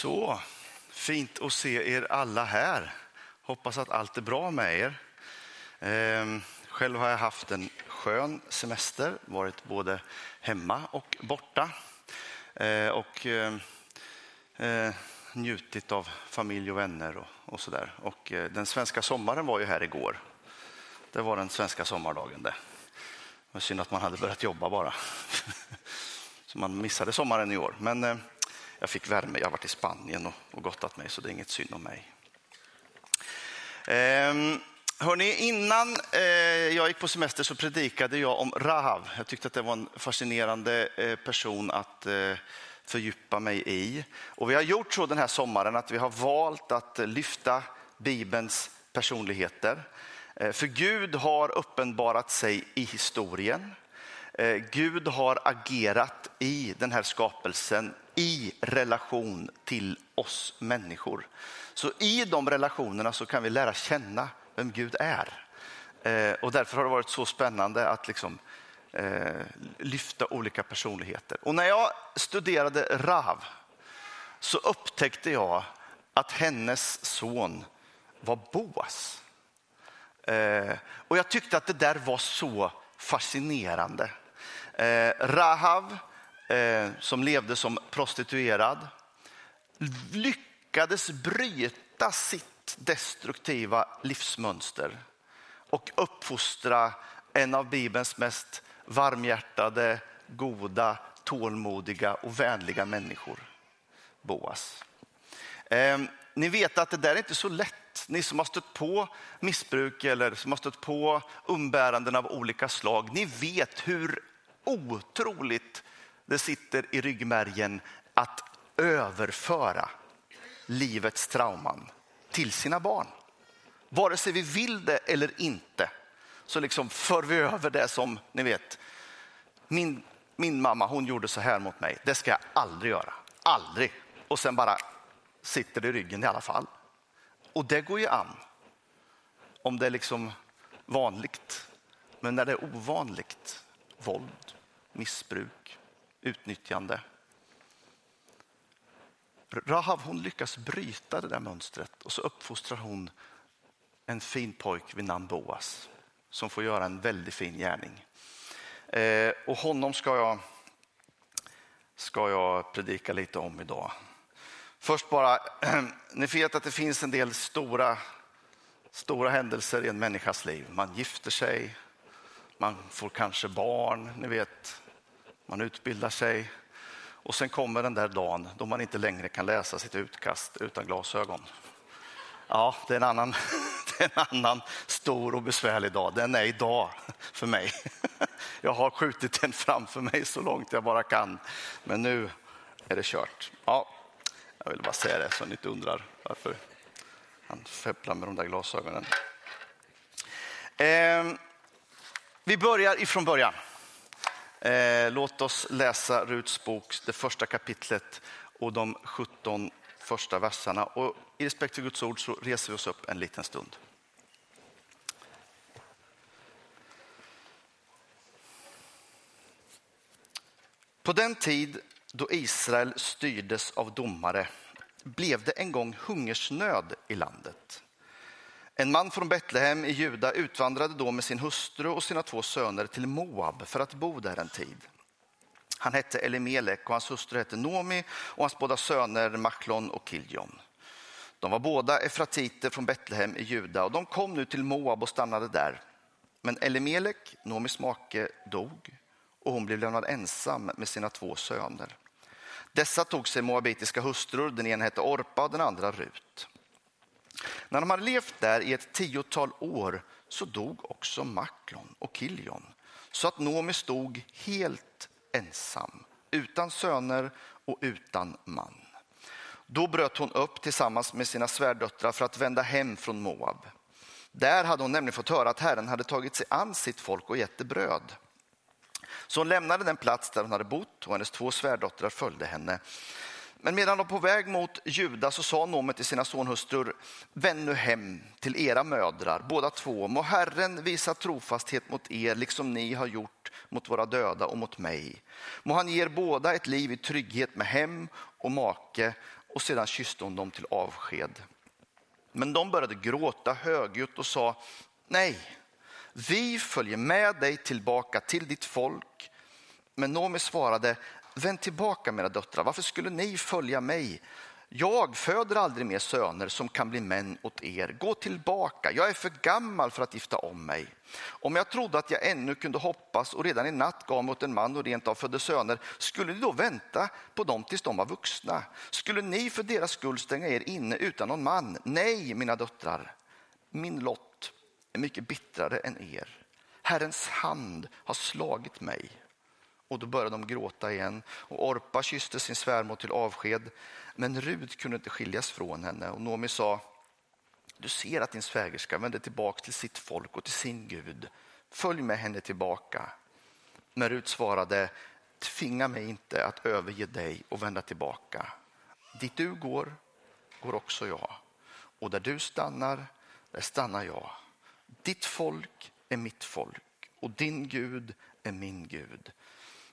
Så, fint att se er alla här. Hoppas att allt är bra med er. Ehm, själv har jag haft en skön semester, varit både hemma och borta. Eh, ehm, och njutit av familj och vänner och, och sådär. Och eh, den svenska sommaren var ju här igår. Det var den svenska sommardagen det. Det var synd att man hade börjat jobba bara. Så man missade sommaren i år. Men eh, jag fick värme, jag har varit i Spanien och, och gottat mig så det är inget synd om mig. Ehm, hörni, innan eh, jag gick på semester så predikade jag om Rahav. Jag tyckte att det var en fascinerande eh, person att eh, fördjupa mig i. Och vi har gjort så den här sommaren att vi har valt att lyfta Bibelns personligheter. Eh, för Gud har uppenbarat sig i historien. Eh, Gud har agerat i den här skapelsen i relation till oss människor. Så i de relationerna så kan vi lära känna vem Gud är. Eh, och därför har det varit så spännande att liksom, eh, lyfta olika personligheter. Och när jag studerade Rav så upptäckte jag att hennes son var Boas. Eh, och jag tyckte att det där var så fascinerande. Eh, Rahav eh, som levde som prostituerad lyckades bryta sitt destruktiva livsmönster och uppfostra en av Bibelns mest varmhjärtade, goda, tålmodiga och vänliga människor. Boas. Eh, ni vet att det där är inte så lätt. Ni som har stött på missbruk eller som har stött på umbäranden av olika slag, ni vet hur otroligt det sitter i ryggmärgen att överföra livets trauman till sina barn. Vare sig vi vill det eller inte så liksom för vi över det som ni vet. Min, min mamma hon gjorde så här mot mig. Det ska jag aldrig göra. Aldrig. Och sen bara sitter det i ryggen i alla fall. Och det går ju an. Om det är liksom vanligt. Men när det är ovanligt, våld, missbruk, utnyttjande. Rahav hon lyckas bryta det där mönstret och så uppfostrar hon en fin pojk vid namn Boas som får göra en väldigt fin gärning. Eh, och honom ska jag, ska jag predika lite om idag. Först bara, ni vet att det finns en del stora, stora händelser i en människas liv. Man gifter sig, man får kanske barn, ni vet man utbildar sig och sen kommer den där dagen då man inte längre kan läsa sitt utkast utan glasögon. Ja, det är en annan, det är en annan stor och besvärlig dag. Den är idag för mig. Jag har skjutit den framför mig så långt jag bara kan, men nu är det kört. Ja, jag vill bara säga det så ni inte undrar varför han fepplar med de där glasögonen. Eh, vi börjar ifrån början. Eh, låt oss läsa Ruts bok, det första kapitlet och de 17 första verserna. Och I respekt för Guds ord så reser vi oss upp en liten stund. På den tid då Israel styrdes av domare blev det en gång hungersnöd i landet. En man från Betlehem i Juda utvandrade då med sin hustru och sina två söner till Moab för att bo där en tid. Han hette Elimelek och hans hustru hette Nomi och hans båda söner Machlon och Kiljon. De var båda efratiter från Betlehem i Juda och de kom nu till Moab och stannade där. Men Elimelek, Nomis make, dog och hon blev lämnad ensam med sina två söner. Dessa tog sig moabitiska hustrur, den ena hette Orpa och den andra Rut. När de hade levt där i ett tiotal år så dog också Maklon och Kiljon så att Nomi stod helt ensam, utan söner och utan man. Då bröt hon upp tillsammans med sina svärdöttrar för att vända hem från Moab. Där hade hon nämligen fått höra att Herren hade tagit sig an sitt folk och gett det bröd. Så hon lämnade den plats där hon hade bott och hennes två svärdöttrar följde henne. Men medan de på väg mot Juda så sa Nomet till sina sonhustrur, vänd nu hem till era mödrar, båda två. Må Herren visa trofasthet mot er, liksom ni har gjort mot våra döda och mot mig. Må han ge er båda ett liv i trygghet med hem och make och sedan kysste hon dem till avsked. Men de började gråta högljutt och sa nej, vi följer med dig tillbaka till ditt folk. Men Nomi svarade, vänd tillbaka mina döttrar, varför skulle ni följa mig? Jag föder aldrig mer söner som kan bli män åt er. Gå tillbaka, jag är för gammal för att gifta om mig. Om jag trodde att jag ännu kunde hoppas och redan i natt gav mig åt en man och rent av födde söner, skulle ni då vänta på dem tills de var vuxna? Skulle ni för deras skull stänga er inne utan någon man? Nej, mina döttrar, min lott är mycket bittrare än er. Herrens hand har slagit mig. Och då började de gråta igen och Orpa kysste sin svärmor till avsked. Men Rut kunde inte skiljas från henne och Nomi sa du ser att din svägerska vänder tillbaka till sitt folk och till sin Gud. Följ med henne tillbaka. Men Rut svarade, tvinga mig inte att överge dig och vända tillbaka. Dit du går, går också jag. Och där du stannar, där stannar jag. Ditt folk är mitt folk och din Gud är min Gud.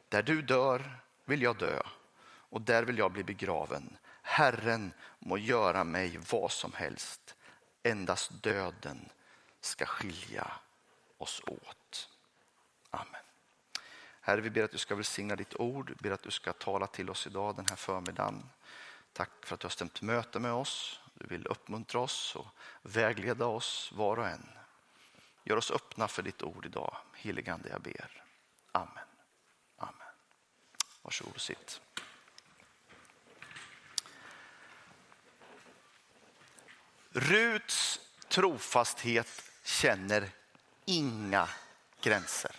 Där du dör vill jag dö och där vill jag bli begraven. Herren må göra mig vad som helst. Endast döden ska skilja oss åt. Amen. Herre, vi ber att du ska välsigna ditt ord, vi ber att du ska tala till oss idag den här förmiddagen. Tack för att du har stämt möte med oss. Du vill uppmuntra oss och vägleda oss var och en. Gör oss öppna för ditt ord idag. Heligande, jag ber. Amen. Amen. Varsågod och sitt. Ruts trofasthet känner inga gränser.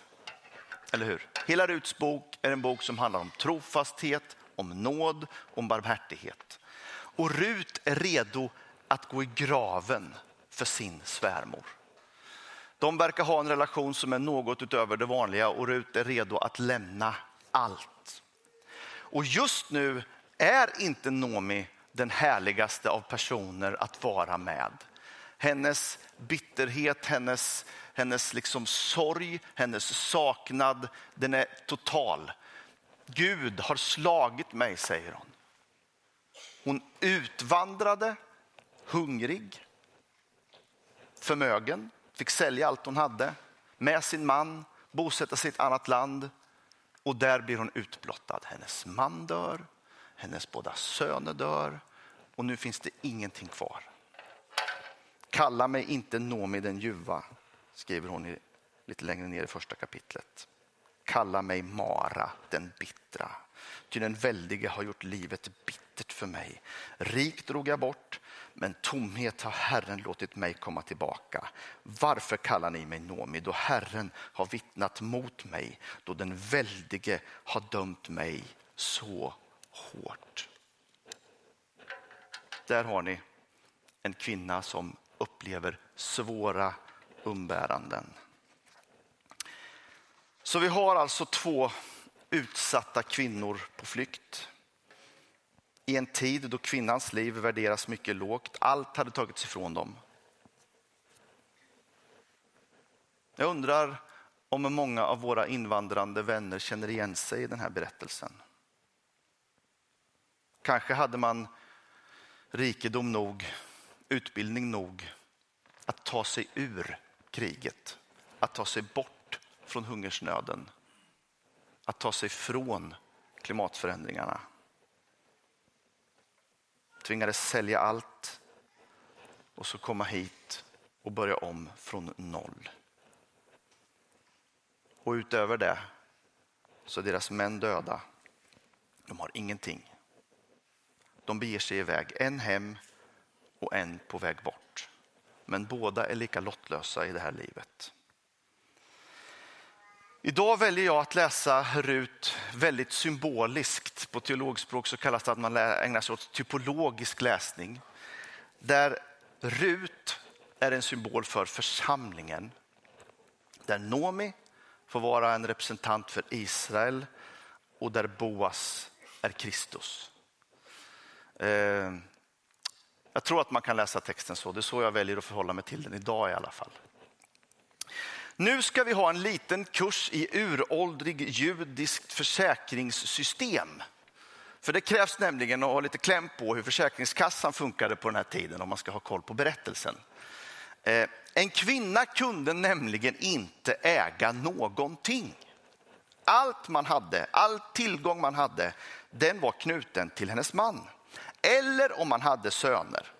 Eller hur? Hela Ruts bok är en bok som handlar om trofasthet, om nåd, om barmhärtighet. Och Rut är redo att gå i graven för sin svärmor. De verkar ha en relation som är något utöver det vanliga och Rut är redo att lämna allt. Och just nu är inte Nomi den härligaste av personer att vara med. Hennes bitterhet, hennes, hennes liksom sorg, hennes saknad, den är total. Gud har slagit mig, säger hon. Hon utvandrade hungrig, förmögen, fick sälja allt hon hade med sin man, bosätta sig i ett annat land och där blir hon utblottad. Hennes man dör, hennes båda söner dör och nu finns det ingenting kvar. Kalla mig inte Nomi den ljuva, skriver hon lite längre ner i första kapitlet. Kalla mig Mara den bittra, ty den väldige har gjort livet bittert bittert för mig. Rikt drog jag bort, men tomhet har Herren låtit mig komma tillbaka. Varför kallar ni mig Nomi då Herren har vittnat mot mig, då den väldige har dömt mig så hårt? Där har ni en kvinna som upplever svåra umbäranden. Så vi har alltså två utsatta kvinnor på flykt. I en tid då kvinnans liv värderas mycket lågt. Allt hade tagits ifrån dem. Jag undrar om många av våra invandrande vänner känner igen sig i den här berättelsen. Kanske hade man rikedom nog, utbildning nog att ta sig ur kriget, att ta sig bort från hungersnöden, att ta sig från klimatförändringarna. Tvingades sälja allt och så komma hit och börja om från noll. Och utöver det så är deras män döda. De har ingenting. De beger sig iväg, en hem och en på väg bort. Men båda är lika lottlösa i det här livet. Idag väljer jag att läsa Rut väldigt symboliskt. På teologspråk så kallas det att man ägnar sig åt typologisk läsning. Där Rut är en symbol för församlingen. Där Nomi får vara en representant för Israel och där Boas är Kristus. Eh, jag tror att man kan läsa texten så. Det är så jag väljer att förhålla mig till den idag i alla fall. Nu ska vi ha en liten kurs i uråldrig judiskt försäkringssystem. För det krävs nämligen att ha lite kläm på hur Försäkringskassan funkade på den här tiden om man ska ha koll på berättelsen. Eh, en kvinna kunde nämligen inte äga någonting. Allt man hade, all tillgång man hade, den var knuten till hennes man. Eller om man hade söner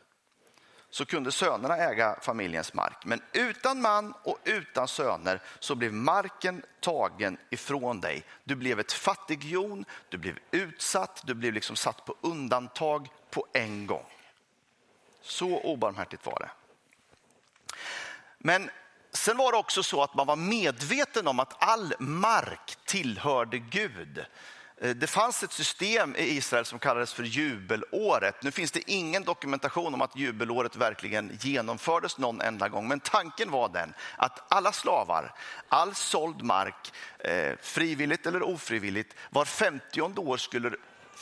så kunde sönerna äga familjens mark. Men utan man och utan söner så blev marken tagen ifrån dig. Du blev ett fattighjon, du blev utsatt, du blev liksom satt på undantag på en gång. Så obarmhärtigt var det. Men sen var det också så att man var medveten om att all mark tillhörde Gud. Eh, det fanns ett system i Israel som kallades för jubelåret. Nu finns det ingen dokumentation om att jubelåret verkligen genomfördes någon enda gång. Men tanken var den att alla slavar, all såld mark, eh, frivilligt eller ofrivilligt, var femtionde år skulle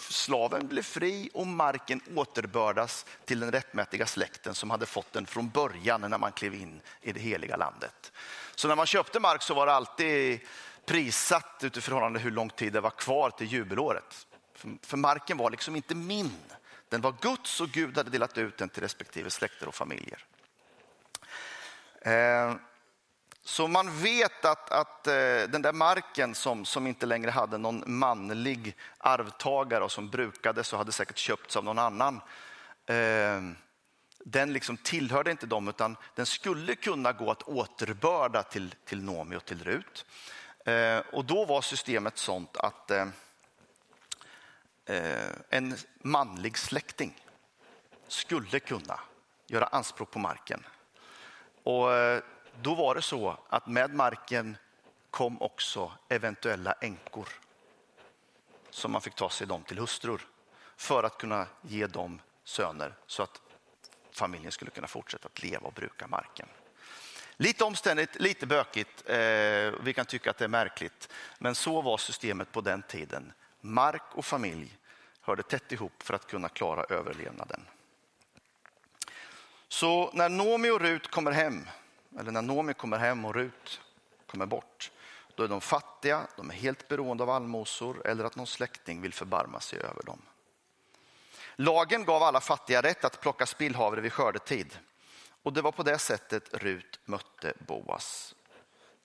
slaven bli fri och marken återbördas till den rättmätiga släkten som hade fått den från början när man klev in i det heliga landet. Så när man köpte mark så var det alltid prissatt utifrån hur lång tid det var kvar till jubelåret. För marken var liksom inte min. Den var Guds och Gud hade delat ut den till respektive släkter och familjer. Eh, så man vet att, att eh, den där marken som, som inte längre hade någon manlig arvtagare och som brukades och hade säkert köpts av någon annan. Eh, den liksom tillhörde inte dem utan den skulle kunna gå att återbörda till, till Nomi och till Rut. Eh, och då var systemet sånt att eh, eh, en manlig släkting skulle kunna göra anspråk på marken. Och då var det så att med marken kom också eventuella änkor som man fick ta sig dem till hustrur för att kunna ge dem söner så att familjen skulle kunna fortsätta att leva och bruka marken. Lite omständigt, lite bökigt. Eh, vi kan tycka att det är märkligt. Men så var systemet på den tiden. Mark och familj hörde tätt ihop för att kunna klara överlevnaden. Så när Nomi och Rut kommer hem, eller när Nomi kommer hem och Rut kommer bort, då är de fattiga, de är helt beroende av allmosor eller att någon släkting vill förbarma sig över dem. Lagen gav alla fattiga rätt att plocka spillhavre vid skördetid. Och det var på det sättet Rut mötte Boas.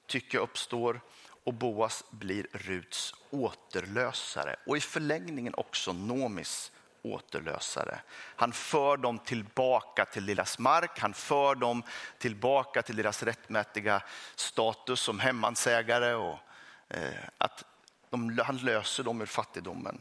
Tycke uppstår och Boas blir Ruts återlösare och i förlängningen också Nomis återlösare. Han för dem tillbaka till deras mark, han för dem tillbaka till deras rättmätiga status som hemmansägare och eh, att de, han löser dem ur fattigdomen.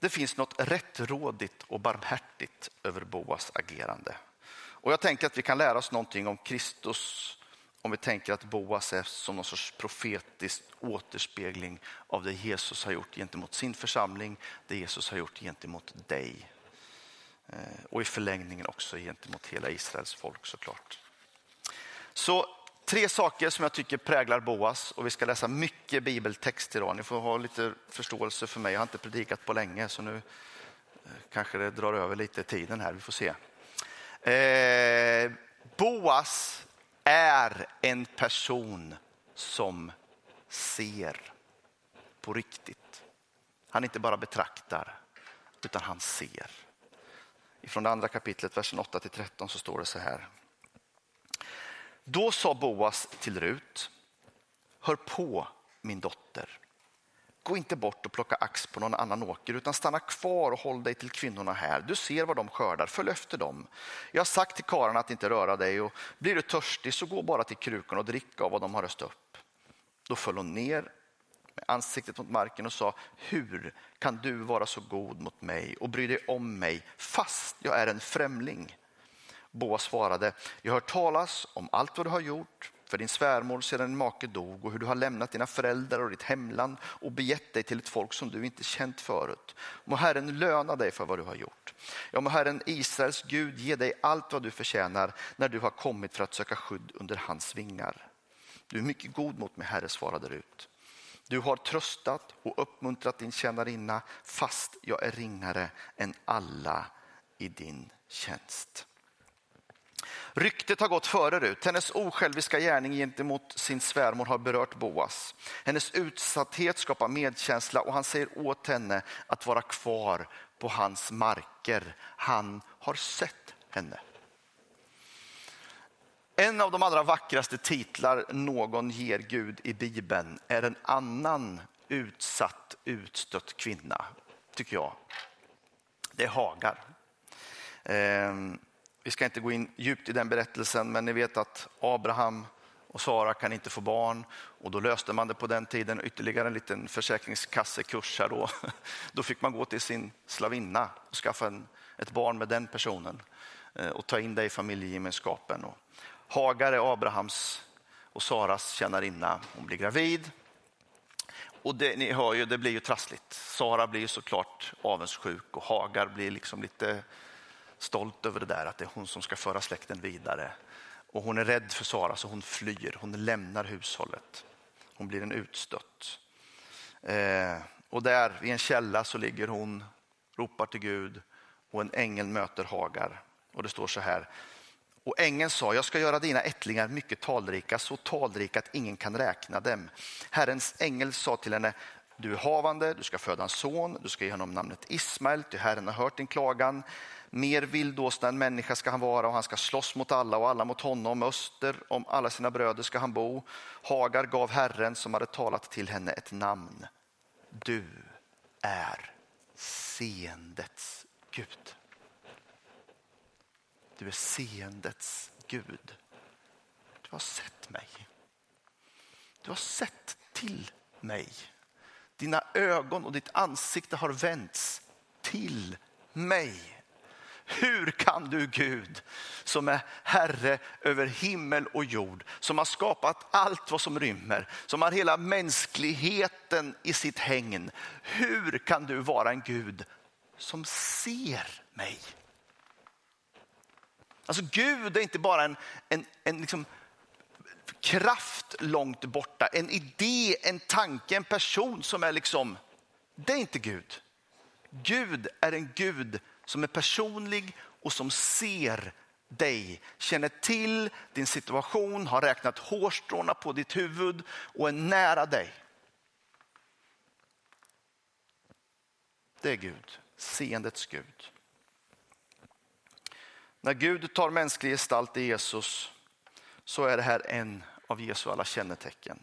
Det finns något rättrådigt och barmhärtigt över Boas agerande. Och jag tänker att vi kan lära oss någonting om Kristus om vi tänker att Boas är som någon sorts profetisk återspegling av det Jesus har gjort gentemot sin församling, det Jesus har gjort gentemot dig. Eh, och i förlängningen också gentemot hela Israels folk såklart. Så Tre saker som jag tycker präglar Boas och vi ska läsa mycket bibeltext idag. Ni får ha lite förståelse för mig. Jag har inte predikat på länge så nu eh, kanske det drar över lite tiden här. Vi får se. Eh, Boas är en person som ser på riktigt. Han inte bara betraktar utan han ser. Från det andra kapitlet, versen 8 till 13 så står det så här. Då sa Boas till Rut, hör på min dotter. Gå inte bort och plocka ax på någon annan åker utan stanna kvar och håll dig till kvinnorna här. Du ser vad de skördar, följ efter dem. Jag har sagt till karlarna att inte röra dig och blir du törstig så gå bara till krukorna och drick av vad de har röst upp. Då föll hon ner med ansiktet mot marken och sa, hur kan du vara så god mot mig och bry dig om mig fast jag är en främling? Boas svarade, jag har hört talas om allt vad du har gjort för din svärmor sedan din make dog och hur du har lämnat dina föräldrar och ditt hemland och begett dig till ett folk som du inte känt förut. Må Herren löna dig för vad du har gjort. Ja, må Herren Israels Gud ge dig allt vad du förtjänar när du har kommit för att söka skydd under hans vingar. Du är mycket god mot mig, Herre, svarade Rut. Du har tröstat och uppmuntrat din tjänarinna fast jag är ringare än alla i din tjänst. Ryktet har gått före Rut. Hennes osjälviska gärning gentemot sin svärmor har berört Boas. Hennes utsatthet skapar medkänsla och han säger åt henne att vara kvar på hans marker. Han har sett henne. En av de allra vackraste titlar någon ger Gud i Bibeln är en annan utsatt, utstött kvinna, tycker jag. Det är Hagar. Ehm, vi ska inte gå in djupt i den berättelsen, men ni vet att Abraham och Sara kan inte få barn och då löste man det på den tiden ytterligare en liten försäkringskassekurs här då. Då fick man gå till sin slavinna och skaffa en, ett barn med den personen eh, och ta in det i familjegemenskapen. Hagar är Abrahams och Saras tjänarinna. Hon blir gravid. Och det, ni hör ju, det blir ju trassligt. Sara blir såklart avundsjuk och Hagar blir liksom lite stolt över det där att det är hon som ska föra släkten vidare. Och hon är rädd för Sara så hon flyr, hon lämnar hushållet. Hon blir en utstött. Eh, och där i en källa så ligger hon, ropar till Gud och en ängel möter Hagar. Och det står så här. Och ängeln sa, jag ska göra dina ättlingar mycket talrika, så talrika att ingen kan räkna dem. Herrens ängel sa till henne, du är havande, du ska föda en son, du ska ge honom namnet Ismael, ty Herren har hört din klagan. Mer vildåsna än människa ska han vara och han ska slåss mot alla och alla mot honom. Öster om alla sina bröder ska han bo. Hagar gav Herren som hade talat till henne ett namn. Du är seendets Gud. Du är seendets Gud. Du har sett mig. Du har sett till mig. Dina ögon och ditt ansikte har vänts till mig. Hur kan du Gud som är Herre över himmel och jord, som har skapat allt vad som rymmer, som har hela mänskligheten i sitt hägn. Hur kan du vara en Gud som ser mig? Alltså Gud är inte bara en, en, en liksom kraft långt borta, en idé, en tanke, en person som är liksom, det är inte Gud. Gud är en Gud som är personlig och som ser dig, känner till din situation, har räknat hårstråna på ditt huvud och är nära dig. Det är Gud, seendets Gud. När Gud tar mänsklig gestalt i Jesus så är det här en av Jesu alla kännetecken.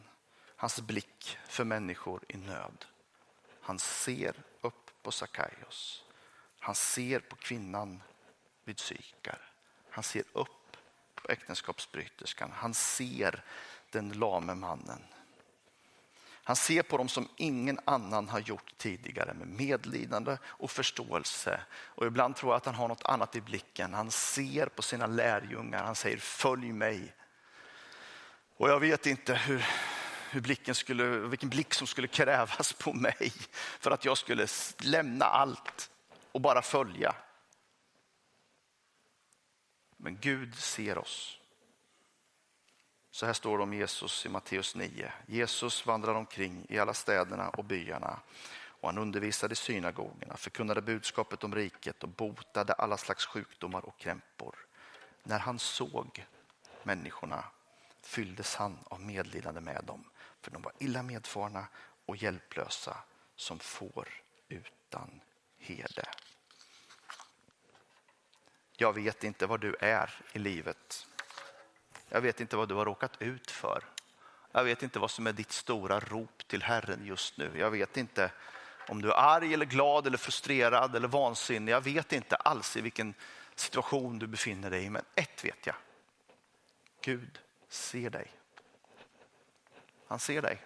Hans blick för människor i nöd. Han ser upp på Sackaios. Han ser på kvinnan vid Sykar. Han ser upp på äktenskapsbryterskan. Han ser den lame mannen. Han ser på dem som ingen annan har gjort tidigare med medlidande och förståelse. Och ibland tror jag att han har något annat i blicken. Han ser på sina lärjungar. Han säger följ mig. Och jag vet inte hur, hur blicken skulle, vilken blick som skulle krävas på mig för att jag skulle lämna allt och bara följa. Men Gud ser oss. Så här står det om Jesus i Matteus 9. Jesus vandrar omkring i alla städerna och byarna och han undervisade i synagogorna, förkunnade budskapet om riket och botade alla slags sjukdomar och krämpor. När han såg människorna fylldes han av medlidande med dem, för de var illa medfarna och hjälplösa som får utan herde. Jag vet inte vad du är i livet. Jag vet inte vad du har råkat ut för. Jag vet inte vad som är ditt stora rop till Herren just nu. Jag vet inte om du är arg eller glad eller frustrerad eller vansinnig. Jag vet inte alls i vilken situation du befinner dig i. Men ett vet jag. Gud ser dig. Han ser dig.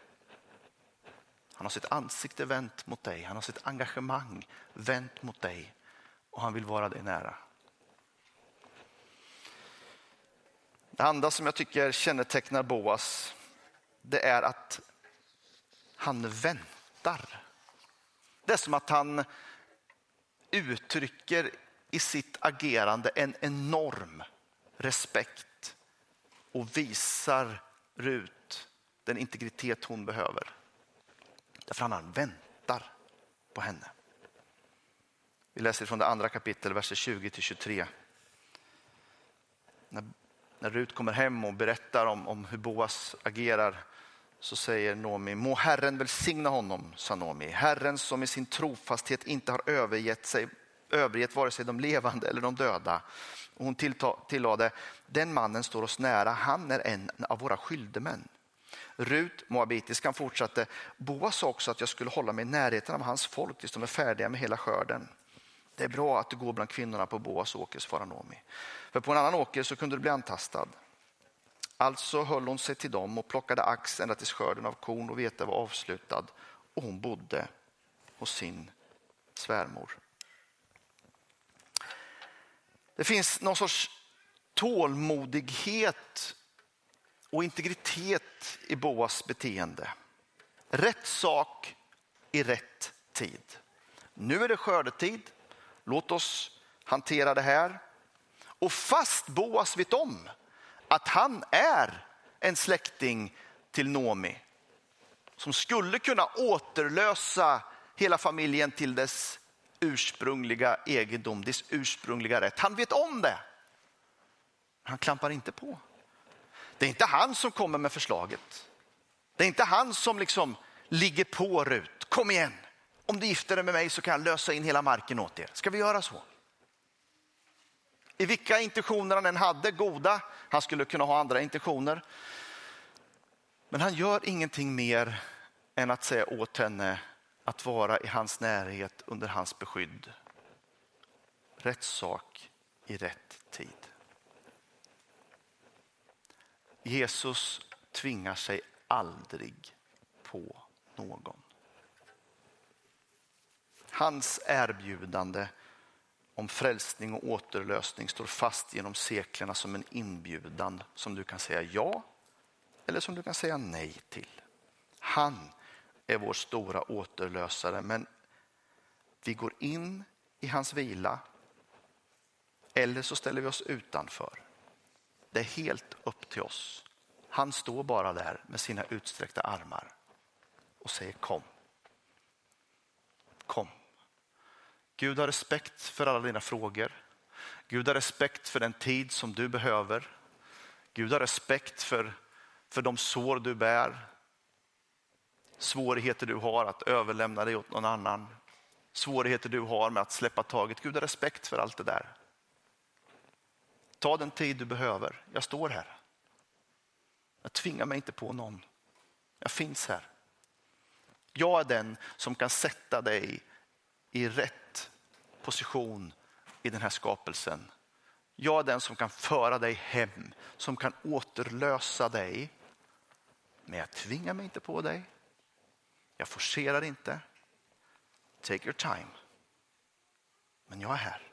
Han har sitt ansikte vänt mot dig. Han har sitt engagemang vänt mot dig och han vill vara dig nära. Det andra som jag tycker kännetecknar Boas det är att han väntar. Det är som att han uttrycker i sitt agerande en enorm respekt och visar Rut den integritet hon behöver. Därför han väntar på henne. Vi läser från det andra kapitlet, verser 20 till 23. När när Rut kommer hem och berättar om, om hur Boas agerar så säger Nomi, må Herren välsigna honom, sa Nomi. Herren som i sin trofasthet inte har övergett, sig, övergett vare sig de levande eller de döda. Och hon tillade, den mannen står oss nära, han är en av våra skyldemän. Rut, moabitiskan, fortsatte, Boas sa också att jag skulle hålla mig i närheten av hans folk tills de är färdiga med hela skörden. Det är bra att du går bland kvinnorna på Boas åker, svarade Nomi. För på en annan åker så kunde du bli antastad. Alltså höll hon sig till dem och plockade ax ända tills skörden av korn och vete var avslutad och hon bodde hos sin svärmor. Det finns någon sorts tålmodighet och integritet i Boas beteende. Rätt sak i rätt tid. Nu är det skördetid. Låt oss hantera det här. Och fast Boas vet om att han är en släkting till Nomi som skulle kunna återlösa hela familjen till dess ursprungliga egendom, dess ursprungliga rätt. Han vet om det. Han klampar inte på. Det är inte han som kommer med förslaget. Det är inte han som liksom ligger på Rut. Kom igen, om du gifter dig med mig så kan jag lösa in hela marken åt er. Ska vi göra så? I vilka intentioner han än hade, goda, han skulle kunna ha andra intentioner. Men han gör ingenting mer än att säga åt henne att vara i hans närhet under hans beskydd. Rätt sak i rätt tid. Jesus tvingar sig aldrig på någon. Hans erbjudande om frälsning och återlösning står fast genom seklerna som en inbjudan som du kan säga ja eller som du kan säga nej till. Han är vår stora återlösare men vi går in i hans vila eller så ställer vi oss utanför. Det är helt upp till oss. Han står bara där med sina utsträckta armar och säger kom. Kom. Gud har respekt för alla dina frågor. Gud har respekt för den tid som du behöver. Gud har respekt för, för de sår du bär. Svårigheter du har att överlämna dig åt någon annan. Svårigheter du har med att släppa taget. Gud har respekt för allt det där. Ta den tid du behöver. Jag står här. Jag tvingar mig inte på någon. Jag finns här. Jag är den som kan sätta dig i rätt position i den här skapelsen. Jag är den som kan föra dig hem, som kan återlösa dig. Men jag tvingar mig inte på dig. Jag forcerar inte. Take your time. Men jag är här.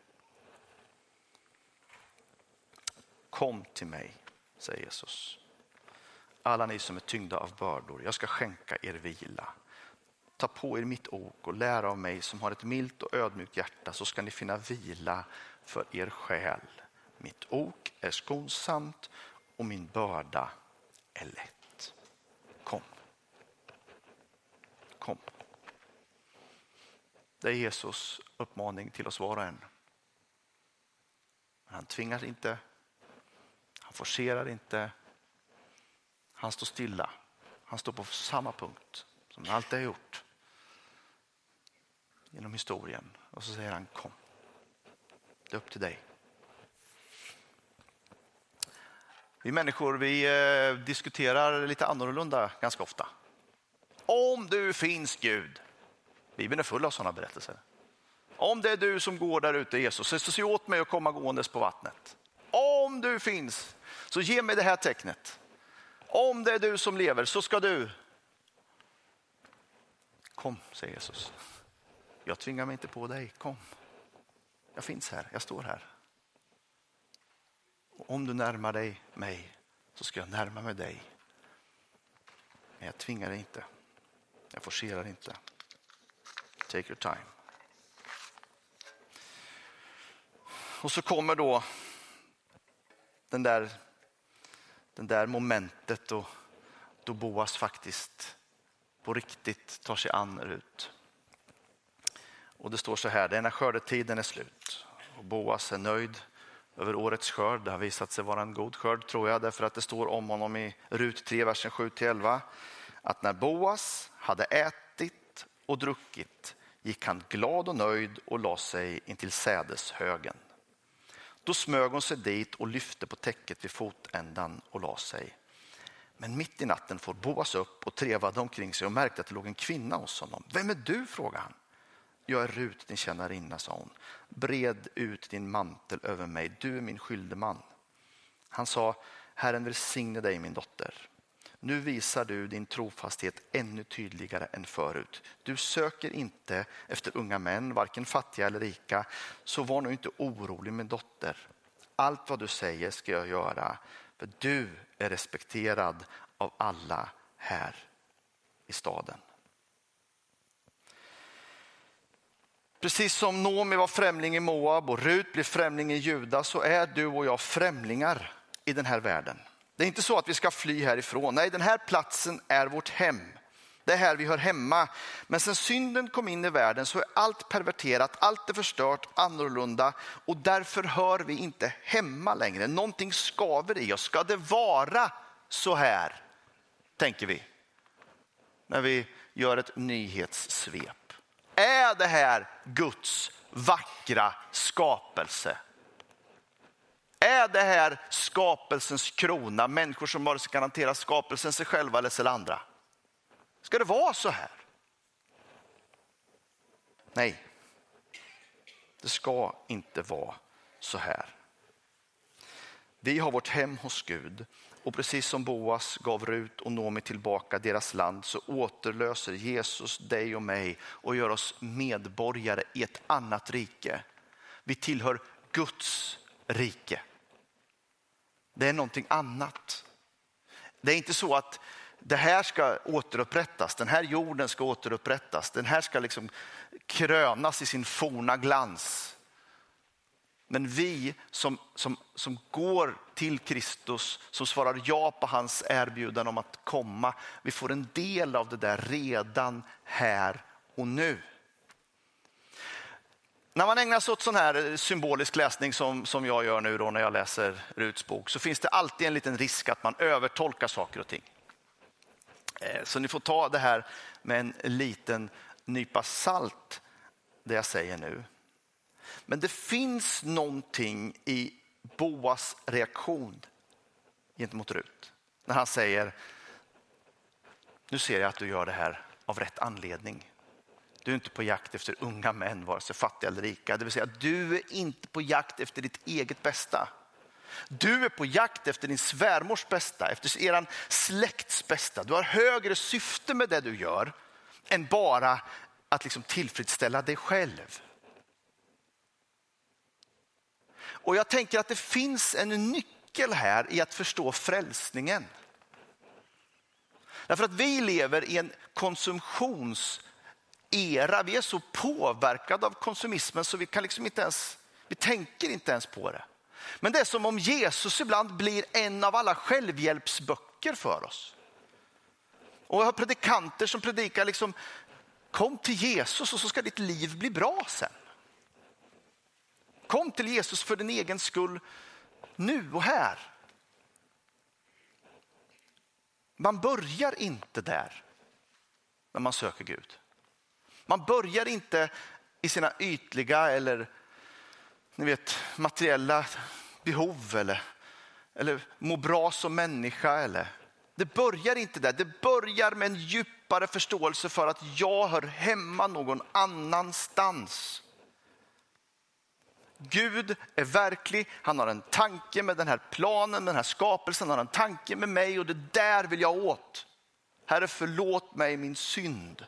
Kom till mig, säger Jesus. Alla ni som är tyngda av bördor, jag ska skänka er vila. Ta på er mitt ok och lär av mig som har ett milt och ödmjukt hjärta så ska ni finna vila för er själ. Mitt ok är skonsamt och min börda är lätt. Kom. Kom. Det är Jesus uppmaning till oss var och en. Han tvingar inte, forcerar inte, han står stilla. Han står på samma punkt som han alltid har gjort genom historien. Och så säger han kom. Det är upp till dig. Vi människor vi eh, diskuterar lite annorlunda ganska ofta. Om du finns Gud. Bibeln är full av sådana berättelser. Om det är du som går där ute Jesus, så se åt mig att komma gåendes på vattnet. Om du finns, så ge mig det här tecknet. Om det är du som lever så ska du. Kom, säger Jesus. Jag tvingar mig inte på dig, kom. Jag finns här, jag står här. Och om du närmar dig mig så ska jag närma mig dig. Men jag tvingar dig inte. Jag forcerar inte. Take your time. Och så kommer då den där, det där momentet då, då Boas faktiskt på riktigt tar sig an Rut. Och det står så här, det är när skördetiden är slut och Boas är nöjd över årets skörd. Det har visat sig vara en god skörd tror jag, därför att det står om honom i Rut 3, versen 7-11. Att när Boas hade ätit och druckit gick han glad och nöjd och la sig intill sädeshögen. Då smög hon sig dit och lyfte på täcket vid fotändan och la sig. Men mitt i natten får Boas upp och trevade omkring sig och märkte att det låg en kvinna hos honom. Vem är du? frågade han. Jag är Rut, din tjänarinna, sa hon. Bred ut din mantel över mig, du är min skyldeman. Han sa, Herren välsigne dig min dotter. Nu visar du din trofasthet ännu tydligare än förut. Du söker inte efter unga män, varken fattiga eller rika. Så var nu inte orolig min dotter. Allt vad du säger ska jag göra, för du är respekterad av alla här i staden. Precis som Nomi var främling i Moab och Rut blev främling i Juda så är du och jag främlingar i den här världen. Det är inte så att vi ska fly härifrån. Nej, den här platsen är vårt hem. Det är här vi hör hemma. Men sen synden kom in i världen så är allt perverterat, allt är förstört, annorlunda och därför hör vi inte hemma längre. Någonting skaver i oss. Ska det vara så här? Tänker vi när vi gör ett nyhetssvep. Är det här Guds vackra skapelse? Är det här skapelsens krona? Människor som bara ska garantera skapelsen sig själva eller sig andra? Ska det vara så här? Nej, det ska inte vara så här. Vi har vårt hem hos Gud och precis som Boas gav Rut och Nomi tillbaka deras land så återlöser Jesus dig och mig och gör oss medborgare i ett annat rike. Vi tillhör Guds rike. Det är någonting annat. Det är inte så att det här ska återupprättas, den här jorden ska återupprättas, den här ska liksom krönas i sin forna glans. Men vi som, som, som går till Kristus, som svarar ja på hans erbjudan om att komma, vi får en del av det där redan här och nu. När man ägnar sig åt sån här eh, symbolisk läsning som, som jag gör nu då när jag läser Ruts bok så finns det alltid en liten risk att man övertolkar saker och ting. Eh, så ni får ta det här med en liten nypa salt, det jag säger nu. Men det finns någonting i Boas reaktion gentemot Rut. När han säger, nu ser jag att du gör det här av rätt anledning. Du är inte på jakt efter unga män, vare sig fattiga eller rika. Det vill säga, du är inte på jakt efter ditt eget bästa. Du är på jakt efter din svärmors bästa, efter er släkts bästa. Du har högre syfte med det du gör än bara att liksom tillfredsställa dig själv. Och jag tänker att det finns en nyckel här i att förstå frälsningen. Därför att vi lever i en konsumtions era. Vi är så påverkade av konsumismen så vi kan liksom inte ens, vi tänker inte ens på det. Men det är som om Jesus ibland blir en av alla självhjälpsböcker för oss. Och jag har predikanter som predikar liksom, kom till Jesus och så ska ditt liv bli bra sen. Kom till Jesus för din egen skull nu och här. Man börjar inte där när man söker Gud. Man börjar inte i sina ytliga eller ni vet, materiella behov eller, eller må bra som människa. Eller. Det börjar inte där. Det börjar med en djupare förståelse för att jag hör hemma någon annanstans. Gud är verklig, han har en tanke med den här planen, den här skapelsen, han har en tanke med mig och det där vill jag åt. Herre förlåt mig min synd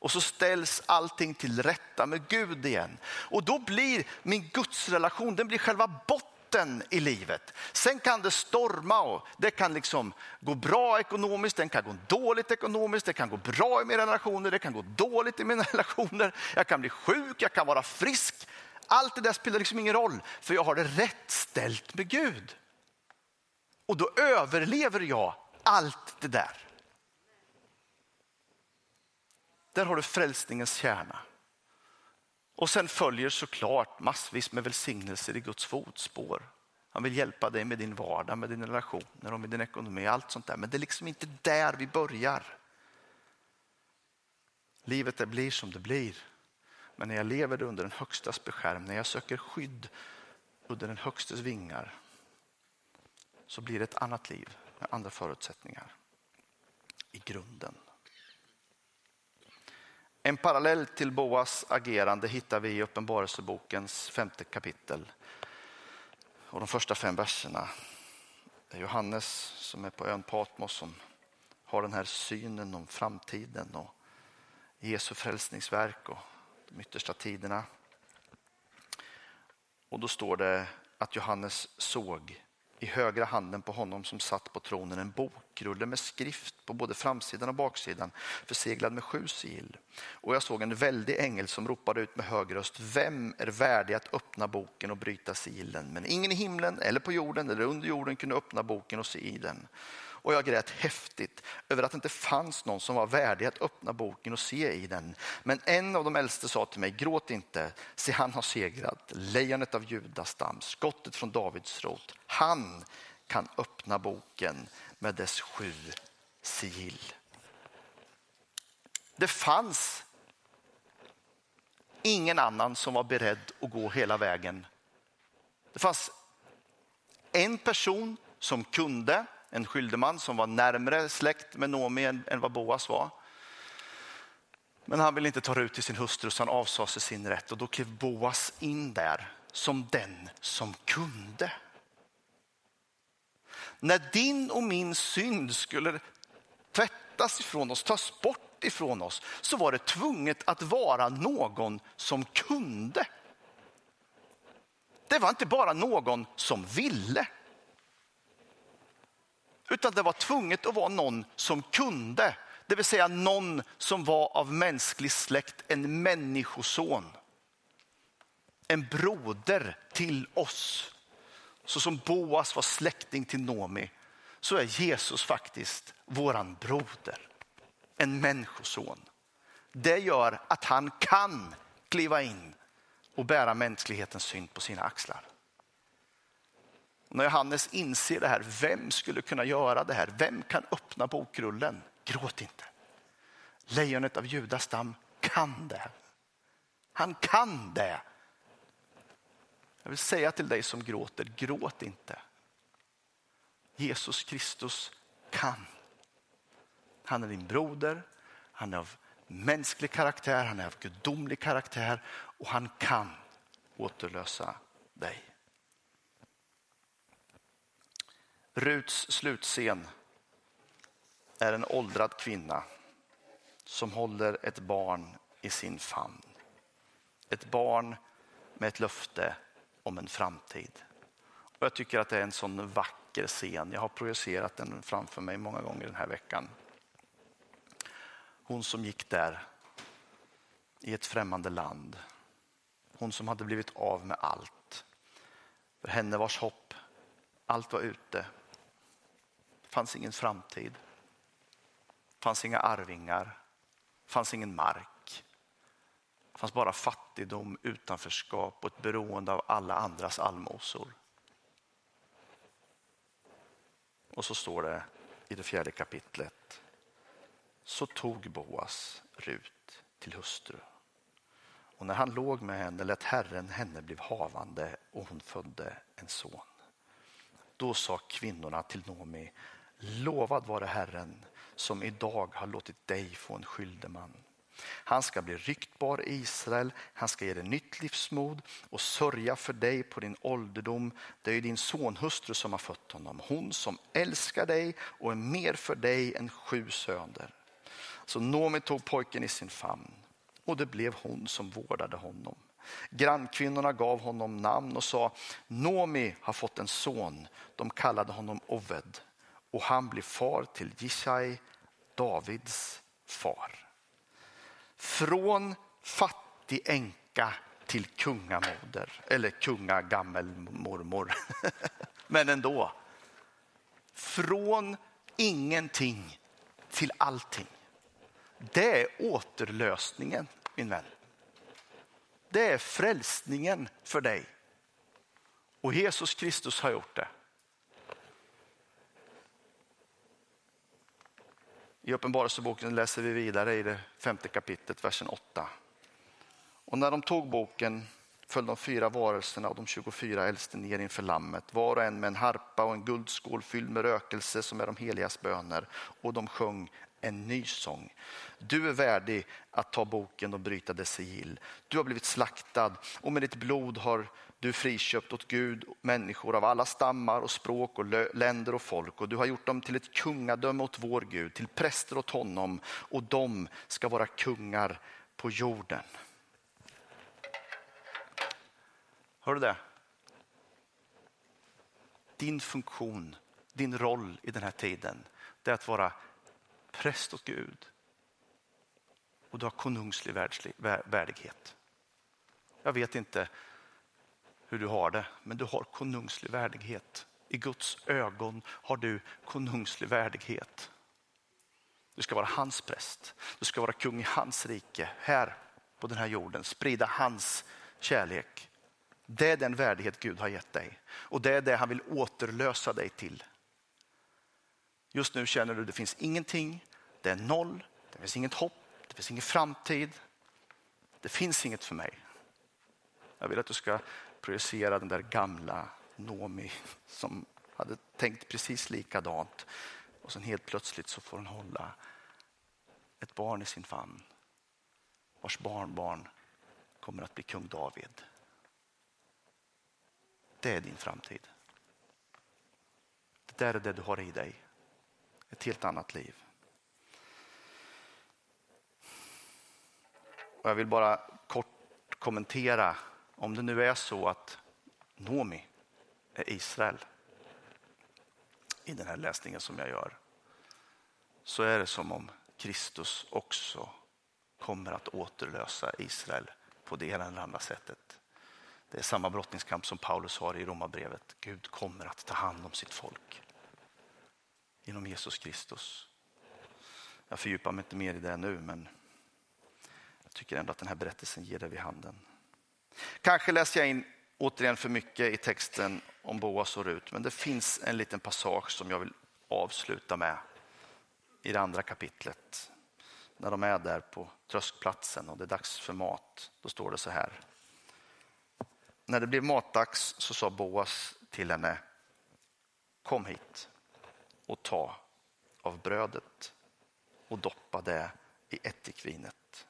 och så ställs allting till rätta med Gud igen. Och då blir min gudsrelation, den blir själva botten i livet. Sen kan det storma och det kan liksom gå bra ekonomiskt, det kan gå dåligt ekonomiskt, det kan gå bra i mina relationer, det kan gå dåligt i mina relationer. Jag kan bli sjuk, jag kan vara frisk. Allt det där spelar liksom ingen roll för jag har det rätt ställt med Gud. Och då överlever jag allt det där. Där har du frälsningens kärna. Och sen följer såklart massvis med välsignelser i Guds fotspår. Han vill hjälpa dig med din vardag, med dina relationer och med din ekonomi. Allt sånt där. Men det är liksom inte där vi börjar. Livet det blir som det blir. Men när jag lever under den högstas beskärm, när jag söker skydd under den högstes vingar så blir det ett annat liv med andra förutsättningar i grunden. En parallell till Boas agerande hittar vi i Uppenbarelsebokens femte kapitel och de första fem verserna. Det är Johannes som är på ön Patmos som har den här synen om framtiden och Jesu frälsningsverk och de yttersta tiderna. Och då står det att Johannes såg i högra handen på honom som satt på tronen en bokrulle med skrift på både framsidan och baksidan förseglad med sju sigill. Och jag såg en väldig ängel som ropade ut med hög röst. Vem är värdig att öppna boken och bryta sigillen? Men ingen i himlen eller på jorden eller under jorden kunde öppna boken och se i den. Och jag grät häftigt över att det inte fanns någon som var värdig att öppna boken och se i den. Men en av de äldste sa till mig, gråt inte, se han har segrat, lejonet av Judas stam, skottet från Davids rot. Han kan öppna boken med dess sju sigill. Det fanns ingen annan som var beredd att gå hela vägen. Det fanns en person som kunde, en skyldeman som var närmre släkt med Nomi än, vad Boas var. Men han ville inte ta ut till sin hustru så han avsade sig sin rätt och då klev Boas in där som den som kunde. När din och min synd skulle tvättas ifrån oss, tas bort ifrån oss, så var det tvunget att vara någon som kunde. Det var inte bara någon som ville. Utan det var tvunget att vara någon som kunde. Det vill säga någon som var av mänsklig släkt, en människoson. En broder till oss. Så som Boas var släkting till Nomi så är Jesus faktiskt våran broder. En människoson. Det gör att han kan kliva in och bära mänsklighetens synd på sina axlar. När Johannes inser det här, vem skulle kunna göra det här? Vem kan öppna bokrullen? Gråt inte. Lejonet av Judas stam kan det. Han kan det. Jag vill säga till dig som gråter, gråt inte. Jesus Kristus kan. Han är din broder, han är av mänsklig karaktär, han är av gudomlig karaktär och han kan återlösa dig. Ruts slutscen är en åldrad kvinna som håller ett barn i sin famn. Ett barn med ett löfte om en framtid. Och jag tycker att det är en sån vacker scen. Jag har projicerat den framför mig många gånger den här veckan. Hon som gick där i ett främmande land. Hon som hade blivit av med allt. För henne vars hopp, allt var ute. Det fanns ingen framtid. Det fanns inga arvingar. Det fanns ingen mark. Det fanns bara fattigdom, utanförskap och ett beroende av alla andras allmosor. Och så står det i det fjärde kapitlet. Så tog Boas Rut till hustru. Och när han låg med henne lät Herren henne bli havande och hon födde en son. Då sa kvinnorna till Nomi, Lovad vare Herren som idag har låtit dig få en skyldeman. Han ska bli ryktbar i Israel, han ska ge dig nytt livsmod och sörja för dig på din ålderdom. Det är din sonhustru som har fött honom, hon som älskar dig och är mer för dig än sju söner. Så Nomi tog pojken i sin famn och det blev hon som vårdade honom. Grannkvinnorna gav honom namn och sa Nomi har fått en son. De kallade honom Oved och han blir far till Jishai, Davids far. Från fattig änka till kungamoder, eller kungagammelmormor. Men ändå. Från ingenting till allting. Det är återlösningen, min vän. Det är frälsningen för dig. Och Jesus Kristus har gjort det. I Uppenbarelseboken läser vi vidare i det femte kapitlet, versen 8. Och när de tog boken föll de fyra varelserna och de 24 äldste ner inför lammet, var och en med en harpa och en guldskål fylld med rökelse som är de heligas böner. Och de sjöng en ny sång. Du är värdig att ta boken och bryta dess sigill. Du har blivit slaktad och med ditt blod har du friköpt åt Gud människor av alla stammar och språk och länder och folk och du har gjort dem till ett kungadöme åt vår Gud, till präster åt honom och de ska vara kungar på jorden. Hör du det? Din funktion, din roll i den här tiden, det är att vara präst åt Gud. Och du har konungslig värdighet. Jag vet inte hur du har det, men du har konungslig värdighet. I Guds ögon har du konungslig värdighet. Du ska vara hans präst. Du ska vara kung i hans rike här på den här jorden. Sprida hans kärlek. Det är den värdighet Gud har gett dig och det är det han vill återlösa dig till. Just nu känner du att det finns ingenting, det är noll, det finns inget hopp, det finns ingen framtid. Det finns inget för mig. Jag vill att du ska projicera den där gamla Nomi som hade tänkt precis likadant. Och sen helt plötsligt så får hon hålla ett barn i sin famn vars barnbarn kommer att bli kung David. Det är din framtid. Det där är det du har i dig. Ett helt annat liv. Och jag vill bara kort kommentera om det nu är så att Nomi är Israel i den här läsningen som jag gör så är det som om Kristus också kommer att återlösa Israel på det ena eller andra sättet. Det är samma brottningskamp som Paulus har i Romarbrevet. Gud kommer att ta hand om sitt folk genom Jesus Kristus. Jag fördjupar mig inte mer i det nu, men jag tycker ändå att den här berättelsen ger det vid handen. Kanske läser jag in återigen för mycket i texten om Boas och Rut, men det finns en liten passage som jag vill avsluta med i det andra kapitlet. När de är där på tröskplatsen och det är dags för mat, då står det så här. När det blev matdags så sa Boas till henne, kom hit och ta av brödet och doppa det i ättikvinet.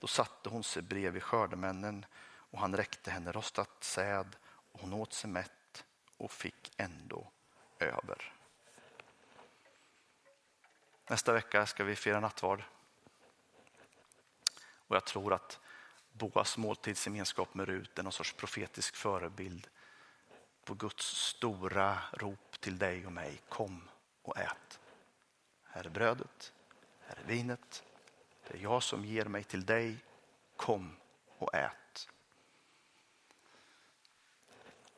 Då satte hon sig bredvid skördemännen och han räckte henne rostat säd och hon åt sig mätt och fick ändå över. Nästa vecka ska vi fira nattvard. Och jag tror att Boas måltidsgemenskap med Rut är någon sorts profetisk förebild på Guds stora rop till dig och mig. Kom och ät. Här är brödet, här är vinet. Det är jag som ger mig till dig. Kom och ät.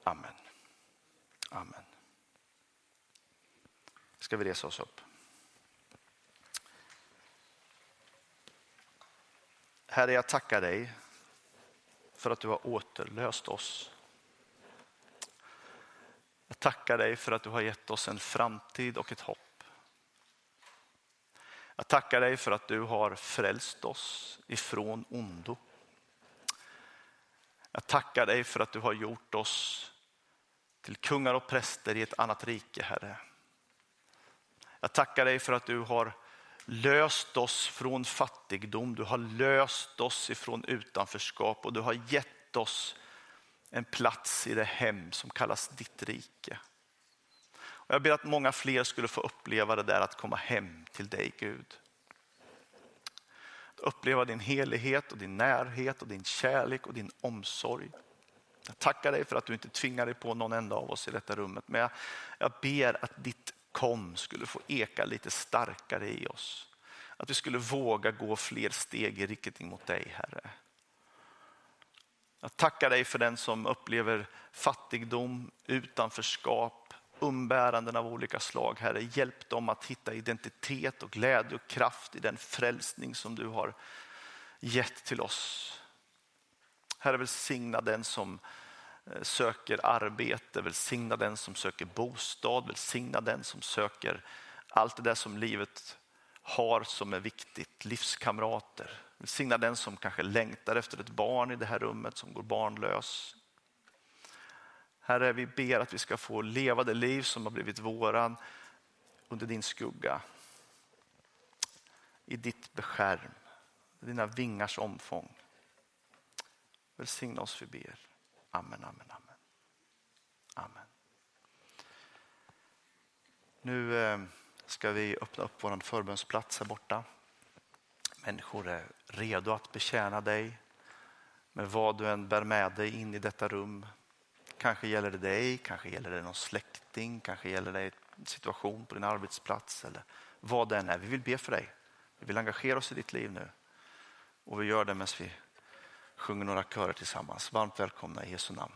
Amen. Amen. Ska vi resa oss upp? Herre, jag tackar dig för att du har återlöst oss. Jag tackar dig för att du har gett oss en framtid och ett hopp. Jag tackar dig för att du har frälst oss ifrån ondo. Jag tackar dig för att du har gjort oss till kungar och präster i ett annat rike, Herre. Jag tackar dig för att du har löst oss från fattigdom, du har löst oss ifrån utanförskap och du har gett oss en plats i det hem som kallas ditt rike. Och jag ber att många fler skulle få uppleva det där att komma hem till dig Gud. Att uppleva din helighet och din närhet och din kärlek och din omsorg. Jag tackar dig för att du inte tvingar dig på någon enda av oss i detta rummet. Men jag, jag ber att ditt kom skulle få eka lite starkare i oss. Att vi skulle våga gå fler steg i riktning mot dig Herre. Jag tackar dig för den som upplever fattigdom, utanförskap, umbäranden av olika slag. Herre, hjälp dem att hitta identitet och glädje och kraft i den frälsning som du har gett till oss. Herre, välsigna den som Eh, söker arbete, välsigna den som söker bostad, välsigna den som söker allt det där som livet har som är viktigt, livskamrater. Välsigna den som kanske längtar efter ett barn i det här rummet som går barnlös. Herre, vi ber att vi ska få leva det liv som har blivit våran under din skugga. I ditt beskärm, dina vingars omfång. Välsigna oss, vi ber. Amen, amen, amen. Amen. Nu eh, ska vi öppna upp vår förbönsplats här borta. Människor är redo att betjäna dig med vad du än bär med dig in i detta rum. Kanske gäller det dig, kanske gäller det någon släkting, kanske gäller det en situation på din arbetsplats eller vad det än är. Vi vill be för dig. Vi vill engagera oss i ditt liv nu och vi gör det medan vi sjunger några körer tillsammans. Varmt välkomna i Jesu namn.